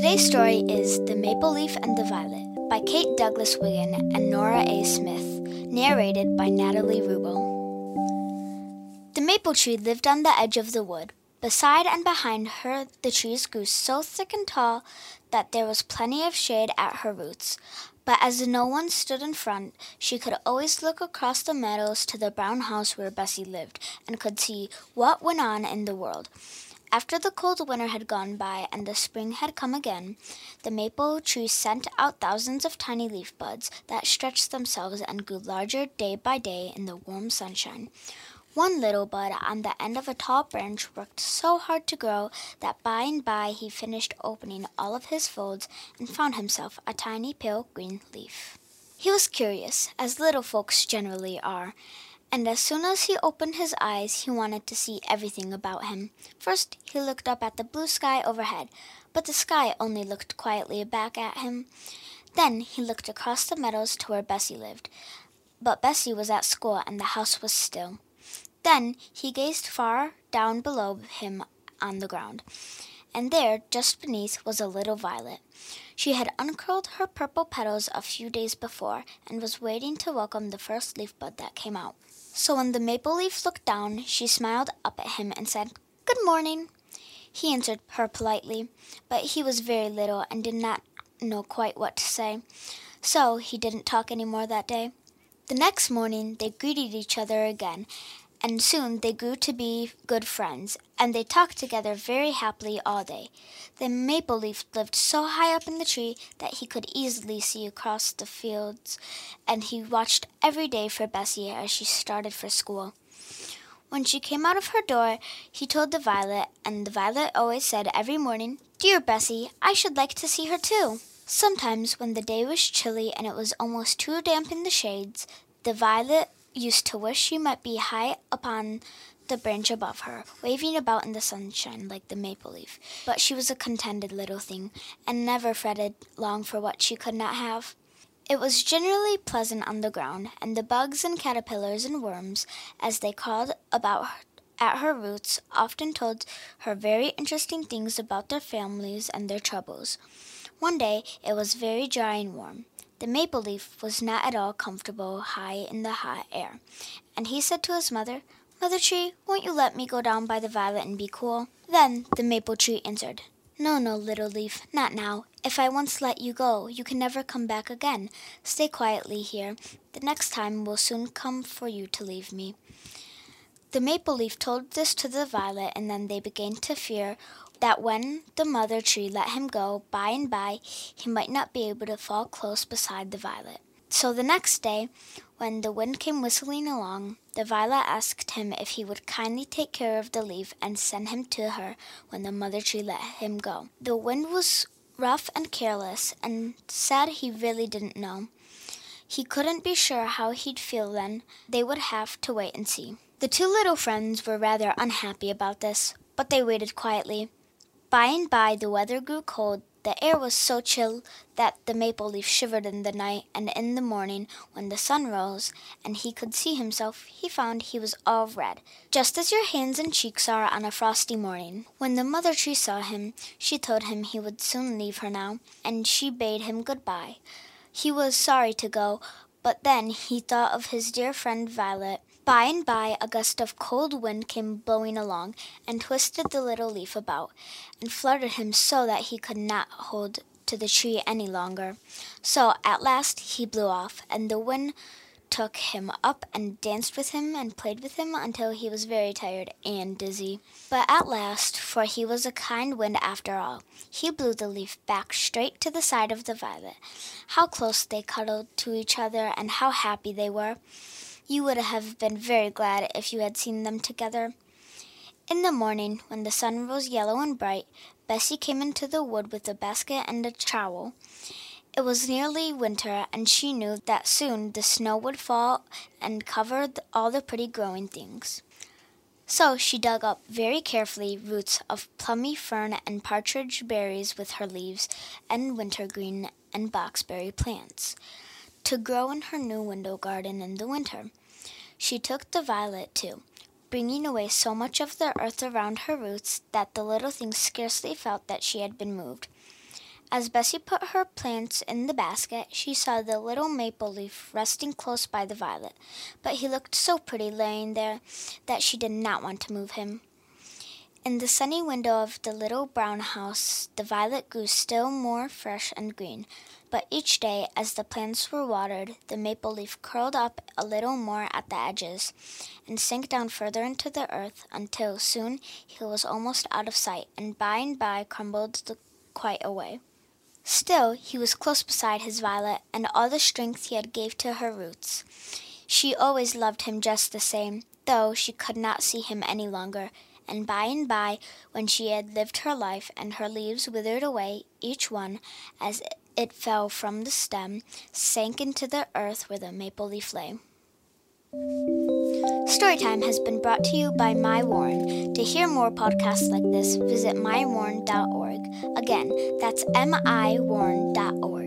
Today's story is The Maple Leaf and the Violet by Kate Douglas Wiggin and Nora A. Smith, narrated by Natalie Rubel. The maple tree lived on the edge of the wood. Beside and behind her, the trees grew so thick and tall that there was plenty of shade at her roots. But as no one stood in front, she could always look across the meadows to the brown house where Bessie lived and could see what went on in the world. After the cold winter had gone by and the spring had come again, the maple tree sent out thousands of tiny leaf buds that stretched themselves and grew larger day by day in the warm sunshine. One little bud on the end of a tall branch worked so hard to grow that by and by he finished opening all of his folds and found himself a tiny pale green leaf. He was curious, as little folks generally are, and as soon as he opened his eyes he wanted to see everything about him. First he looked up at the blue sky overhead, but the sky only looked quietly back at him. Then he looked across the meadows to where Bessie lived, but Bessie was at school and the house was still. Then he gazed far down below him on the ground, and there, just beneath, was a little violet. She had uncurled her purple petals a few days before and was waiting to welcome the first leaf bud that came out. So when the maple leaf looked down, she smiled up at him and said, Good morning. He answered her politely, but he was very little and did not know quite what to say, so he didn't talk any more that day. The next morning they greeted each other again, and soon they grew to be good friends, and they talked together very happily all day. The maple leaf lived so high up in the tree that he could easily see across the fields, and he watched every day for Bessie as she started for school. When she came out of her door, he told the violet, and the violet always said every morning, Dear Bessie, I should like to see her too. Sometimes, when the day was chilly and it was almost too damp in the shades, the violet used to wish she might be high upon the branch above her, waving about in the sunshine like the maple leaf. But she was a contented little thing, and never fretted long for what she could not have. It was generally pleasant on the ground, and the bugs and caterpillars and worms, as they crawled about at her roots, often told her very interesting things about their families and their troubles. One day it was very dry and warm. The maple leaf was not at all comfortable high in the hot air, and he said to his mother, Mother Tree, won't you let me go down by the violet and be cool? Then the maple tree answered, No, no, little leaf, not now. If I once let you go, you can never come back again. Stay quietly here. The next time will soon come for you to leave me. The maple leaf told this to the violet, and then they began to fear that when the mother tree let him go, by and by he might not be able to fall close beside the violet. So the next day, when the wind came whistling along, the violet asked him if he would kindly take care of the leaf and send him to her when the mother tree let him go. The wind was rough and careless, and said he really didn't know. He couldn't be sure how he'd feel then. They would have to wait and see. The two little friends were rather unhappy about this, but they waited quietly. By and by the weather grew cold. The air was so chill that the maple leaf shivered in the night, and in the morning, when the sun rose and he could see himself, he found he was all red, just as your hands and cheeks are on a frosty morning. When the mother tree saw him, she told him he would soon leave her now, and she bade him good bye. He was sorry to go, but then he thought of his dear friend Violet. By and by a gust of cold wind came blowing along, and twisted the little leaf about, and fluttered him so that he could not hold to the tree any longer. So at last he blew off, and the wind took him up and danced with him and played with him until he was very tired and dizzy. But at last, for he was a kind wind after all, he blew the leaf back straight to the side of the violet. How close they cuddled to each other, and how happy they were! You would have been very glad if you had seen them together. In the morning, when the sun rose yellow and bright, Bessie came into the wood with a basket and a trowel. It was nearly winter, and she knew that soon the snow would fall and cover all the pretty growing things. So she dug up very carefully roots of plummy fern and partridge berries with her leaves, and wintergreen and boxberry plants, to grow in her new window garden in the winter. She took the violet too, bringing away so much of the earth around her roots that the little thing scarcely felt that she had been moved. As Bessie put her plants in the basket, she saw the little maple leaf resting close by the violet, but he looked so pretty laying there that she did not want to move him. In the sunny window of the little brown house, the violet grew still more fresh and green. But each day, as the plants were watered, the maple leaf curled up a little more at the edges and sank down further into the earth until soon he was almost out of sight and by and by crumbled quite away. Still, he was close beside his violet, and all the strength he had gave to her roots. She always loved him just the same, though she could not see him any longer and by and by, when she had lived her life, and her leaves withered away, each one, as it fell from the stem, sank into the earth where the maple leaf lay. Storytime has been brought to you by My Warren. To hear more podcasts like this, visit mywarren.org. Again, that's mywarren.org.